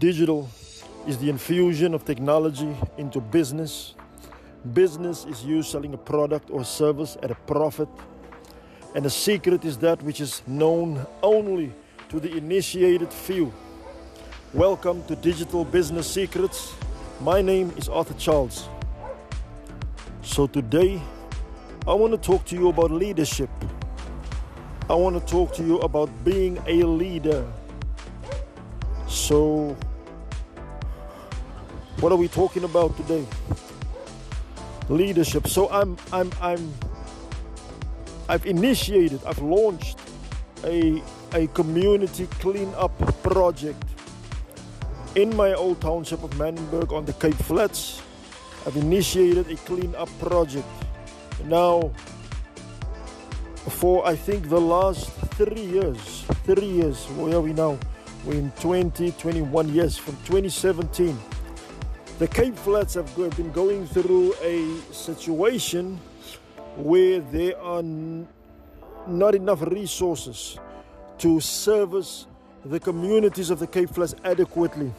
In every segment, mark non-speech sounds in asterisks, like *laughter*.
Digital is the infusion of technology into business. Business is you selling a product or service at a profit. And the secret is that which is known only to the initiated few. Welcome to Digital Business Secrets. My name is Arthur Charles. So today, I want to talk to you about leadership. I want to talk to you about being a leader. So, what are we talking about today? Leadership. So I'm I'm I'm I've initiated, I've launched a a community cleanup project in my old township of Manenberg on the Cape Flats. I've initiated a cleanup project. Now for I think the last three years, three years, where are we now? In 2021 years from 2017 the Cape Flats have been going through a situation where there are not enough resources to service the communities of the Cape Flats adequately,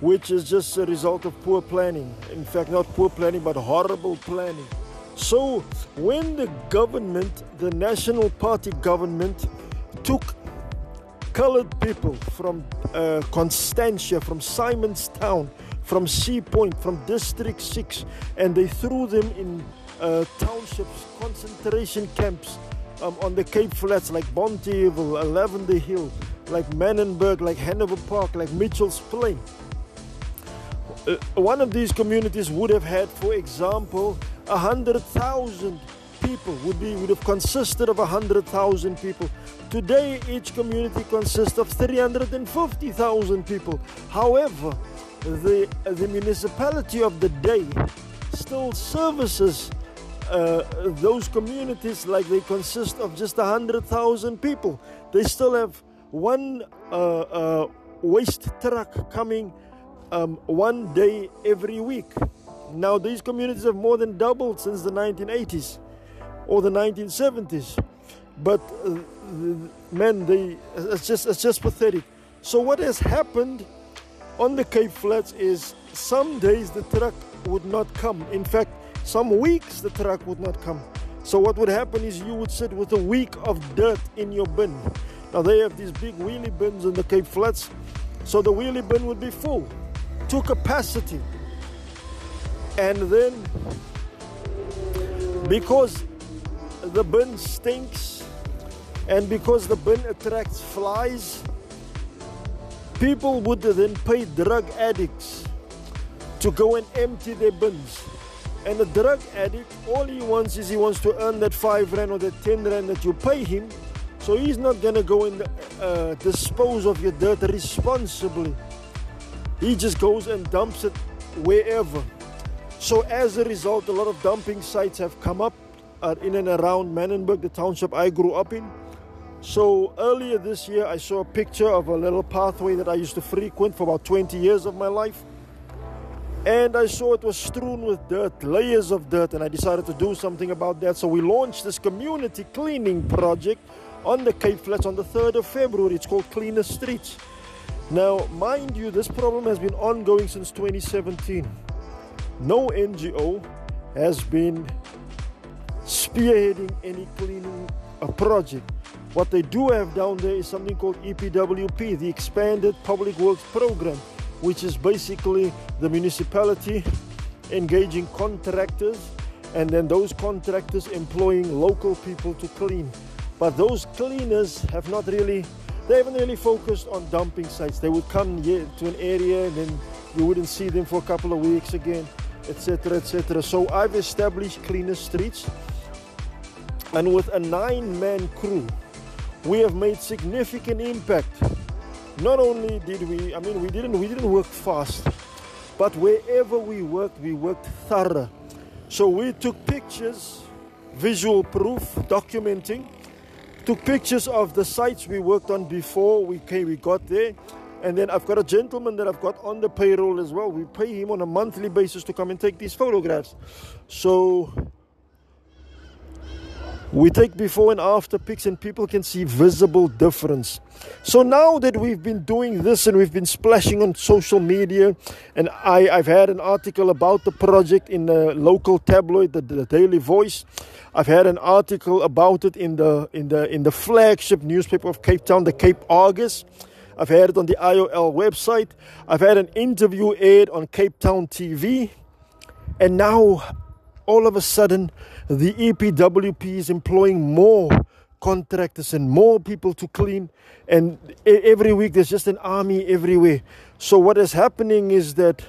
which is just a result of poor planning. In fact, not poor planning, but horrible planning. So, when the government, the National Party government, took colored people from uh, Constantia, from Simonstown, from Sea Point, from District 6, and they threw them in uh, townships, concentration camps um, on the Cape Flats like Bonteheuwel, Lavender Hill, like Manenberg, like Hanover Park, like Mitchell's Plain. Uh, one of these communities would have had, for example, a hundred thousand people would be would have consisted of a hundred thousand people. Today, each community consists of three hundred and fifty thousand people. However, the, the municipality of the day still services uh, those communities like they consist of just 100,000 people. They still have one uh, uh, waste truck coming um, one day every week. Now, these communities have more than doubled since the 1980s or the 1970s. But uh, man, they, it's, just, it's just pathetic. So, what has happened on the Cape Flats is some days the truck would not come. In fact, some weeks the truck would not come. So what would happen is you would sit with a week of dirt in your bin. Now they have these big wheelie bins in the Cape Flats. So the wheelie bin would be full to capacity. And then because the bin stinks and because the bin attracts flies, People would then pay drug addicts to go and empty their bins. And the drug addict, all he wants is he wants to earn that 5 rand or that 10 rand that you pay him. So he's not going to go and uh, dispose of your dirt responsibly. He just goes and dumps it wherever. So as a result, a lot of dumping sites have come up uh, in and around Manenberg, the township I grew up in. So earlier this year, I saw a picture of a little pathway that I used to frequent for about 20 years of my life. And I saw it was strewn with dirt, layers of dirt, and I decided to do something about that. So we launched this community cleaning project on the Cape Flats on the 3rd of February. It's called Cleaner Streets. Now, mind you, this problem has been ongoing since 2017. No NGO has been spearheading any cleaning project. What they do have down there is something called EPWP, the Expanded Public Works Program, which is basically the municipality engaging contractors and then those contractors employing local people to clean. But those cleaners have not really, they haven't really focused on dumping sites. They would come here to an area and then you wouldn't see them for a couple of weeks again, etc. etc. So I've established cleaner streets and with a nine man crew we have made significant impact. Not only did we, I mean, we didn't we didn't work fast, but wherever we worked, we worked thorough. So we took pictures, visual proof, documenting, took pictures of the sites we worked on before we came, we got there. And then I've got a gentleman that I've got on the payroll as well. We pay him on a monthly basis to come and take these photographs. So We take before and after pics, and people can see visible difference. So now that we've been doing this and we've been splashing on social media, and I, I've had an article about the project in the local tabloid, the, the Daily Voice. I've had an article about it in the in the in the flagship newspaper of Cape Town, the Cape Argus. I've had it on the IOL website. I've had an interview aired on Cape Town TV. And now, all of a sudden, the EPWP is employing more contractors and more people to clean. And every week, there's just an army everywhere. So, what is happening is that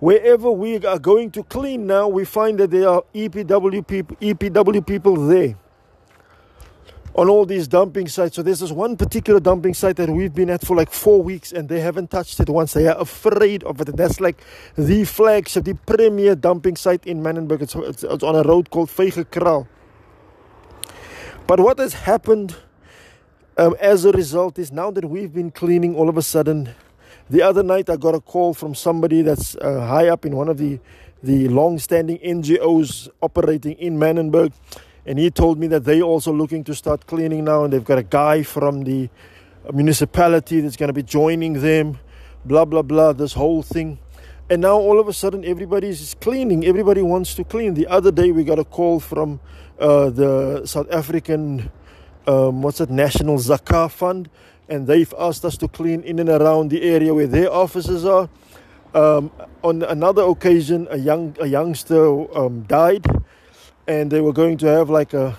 wherever we are going to clean now, we find that there are EPW people, EPW people there on all these dumping sites. So there's this one particular dumping site that we've been at for like four weeks and they haven't touched it once. They are afraid of it. And that's like the flagship, the premier dumping site in Manenberg. It's, it's, it's on a road called Vygekraal. But what has happened um, as a result is now that we've been cleaning, all of a sudden, the other night I got a call from somebody that's uh, high up in one of the the long-standing NGOs operating in Manenberg and he told me that they also looking to start cleaning now and they've got a guy from the municipality that's going to be joining them blah blah blah this whole thing. And now all of a sudden everybody is cleaning. Everybody wants to clean. The other day we got a call from uh, the south african um, what's it national zakah fund and they've asked us to clean in and around the area where their offices are. Um, on another occasion a young a youngster um, died and they were going to have like a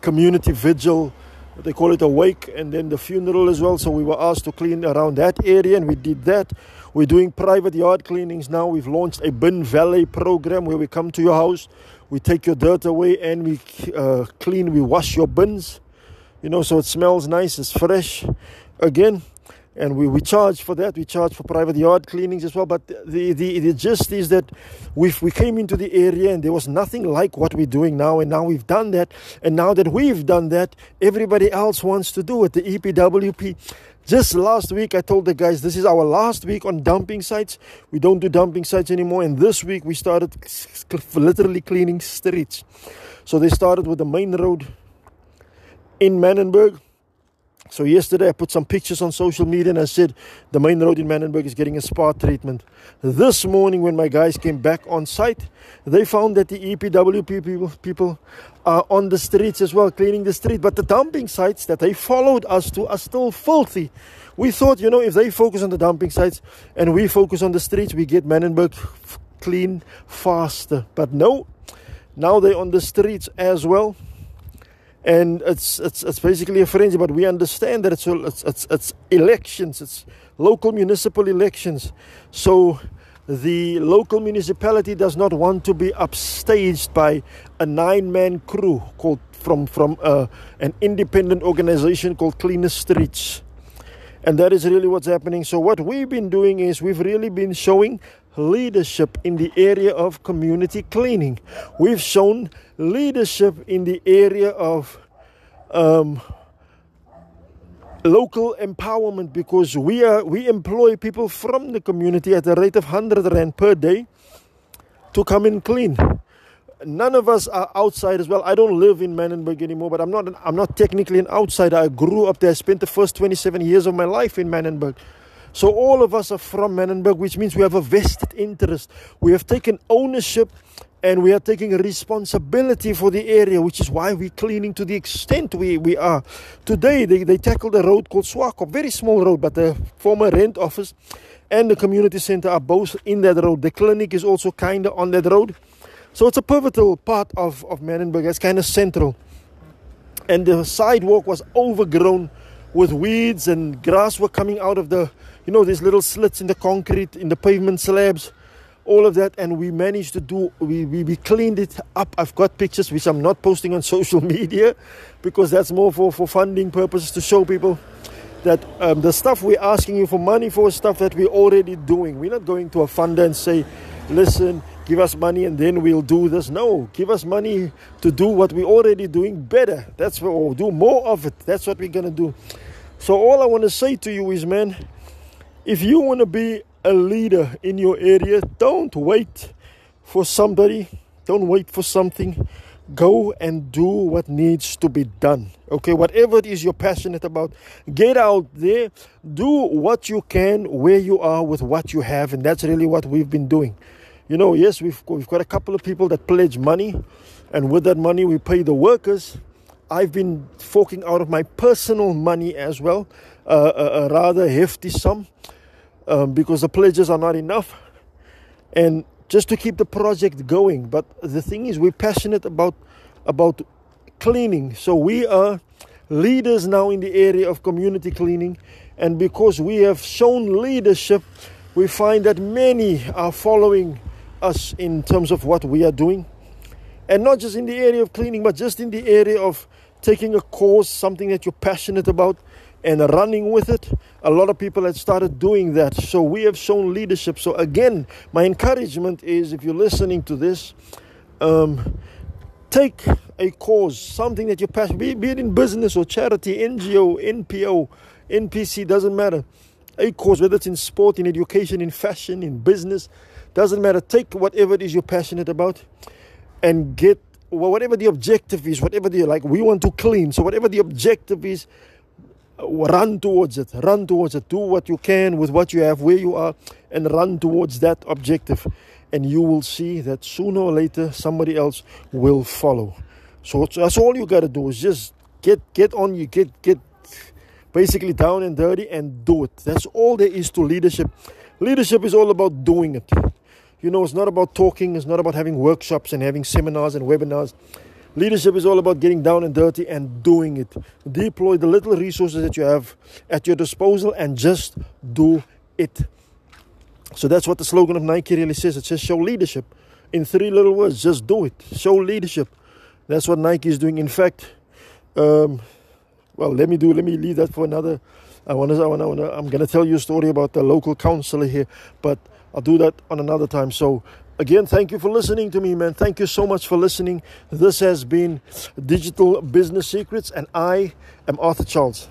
community vigil. They call it a wake and then the funeral as well. So we were asked to clean around that area and we did that. We're doing private yard cleanings now. We've launched a bin valet program where we come to your house. We take your dirt away and we uh, clean we wash your bins. You know so it smells nice it's fresh. Again and we, we charge for that. We charge for private yard cleanings as well. But the, the, the gist is that we we came into the area and there was nothing like what we're doing now. And now we've done that. And now that we've done that, everybody else wants to do it. The EPWP. Just last week, I told the guys this is our last week on dumping sites. We don't do dumping sites anymore. And this week, we started literally cleaning streets. So they started with the main road in Manenberg so yesterday I put some pictures on social media and I said the main road in Manenberg is getting a spa treatment. This morning when my guys came back on site, they found that the EPWP people, people are on the streets as well, cleaning the street. But the dumping sites that they followed us to are still filthy. We thought, you know, if they focus on the dumping sites and we focus on the streets, we get Manenberg clean faster. But no, now they're on the streets as well and it's it's it's basically a frenzy. But we understand that it's it's it's, it's elections, it's local municipal elections, so the local municipality does not want to be upstaged by a nine-man crew called from from uh, an independent organization called Cleaner Streets. And that is really what's happening. So, what we've been doing is we've really been showing leadership in the area of community cleaning. We've shown leadership in the area of um, local empowerment because we are we employ people from the community at a rate of 100 rand per day to come and clean. None of us are outside as well. I don't live in Manenberg anymore but i'm not i'm not technically an outsider. I grew up there. I spent the first 27 years of my life in Manenberg so all of us are from Manenberg, which means we have a vested interest. We have taken ownership and we are taking responsibility for the area, which is why we're cleaning to the extent we, we are. Today, they, they tackled a road called Swakop, very small road, but the former rent office and the community center are both in that road. The clinic is also kind of on that road. So it's a pivotal part of, of Manenberg, it's kind of central. And the sidewalk was overgrown with weeds and grass were coming out of the you know, these little slits in the concrete, in the pavement slabs, all of that. And we managed to do, we, we, we cleaned it up. I've got pictures which I'm not posting on *laughs* social media because that's more for, for funding purposes to show people that um, the stuff we're asking you for money for is stuff that we're already doing. We're not going to a funder and say, listen, give us money and then we'll do this. No, give us money to do what we're already doing better. That's what we'll do more of it. That's what we're to do. So, all I want to say to you is, man, if you want to be a leader in your area, don't wait for somebody, don't wait for something. go and do what needs to be done. Okay, whatever it is you're passionate about, get out there, do what you can where you are with what you have, and that's really what we've been doing. You know, yes, we've we've got a couple of people that pledge money, and with that money we pay the workers. I've been forking out of my personal money as well, uh, a, a, rather hefty sum, um, because the pledges are not enough, and just to keep the project going. But the thing is, we're passionate about about cleaning, so we are leaders now in the area of community cleaning, and because we have shown leadership, we find that many are following us in terms of what we are doing, and not just in the area of cleaning, but just in the area of taking a course, something that you're passionate about, and running with it. A lot of people have started doing that. So we have shown leadership. So, again, my encouragement is if you're listening to this, um, take a cause, something that you're passionate be, be it in business or charity, NGO, NPO, NPC, doesn't matter. A cause, whether it's in sport, in education, in fashion, in business, doesn't matter. Take whatever it is you're passionate about and get whatever the objective is, whatever the like, we want to clean. So, whatever the objective is, run towards it. Run towards it. Do what you can with what you have, where you are, and run towards that objective. And you will see that sooner or later somebody else will follow. So that's all you got to do is just get get on you get get basically down and dirty and do it. That's all there is to leadership. Leadership is all about doing it. You know, it's not about talking, it's not about having workshops and having seminars and webinars. Leadership is all about getting down and dirty and doing it. Deploy the little resources that you have at your disposal and just do it. So that's what the slogan of Nike really says. It says show leadership. In three little words, just do it. Show leadership. That's what Nike is doing. In fact, um, well, let me do. Let me leave that for another. I want to. I want to. I'm going to tell you a story about the local councillor here, but I'll do that on another time. So Again, thank you for listening to me, man. Thank you so much for listening. This has been Digital Business Secrets, and I am Arthur Charles.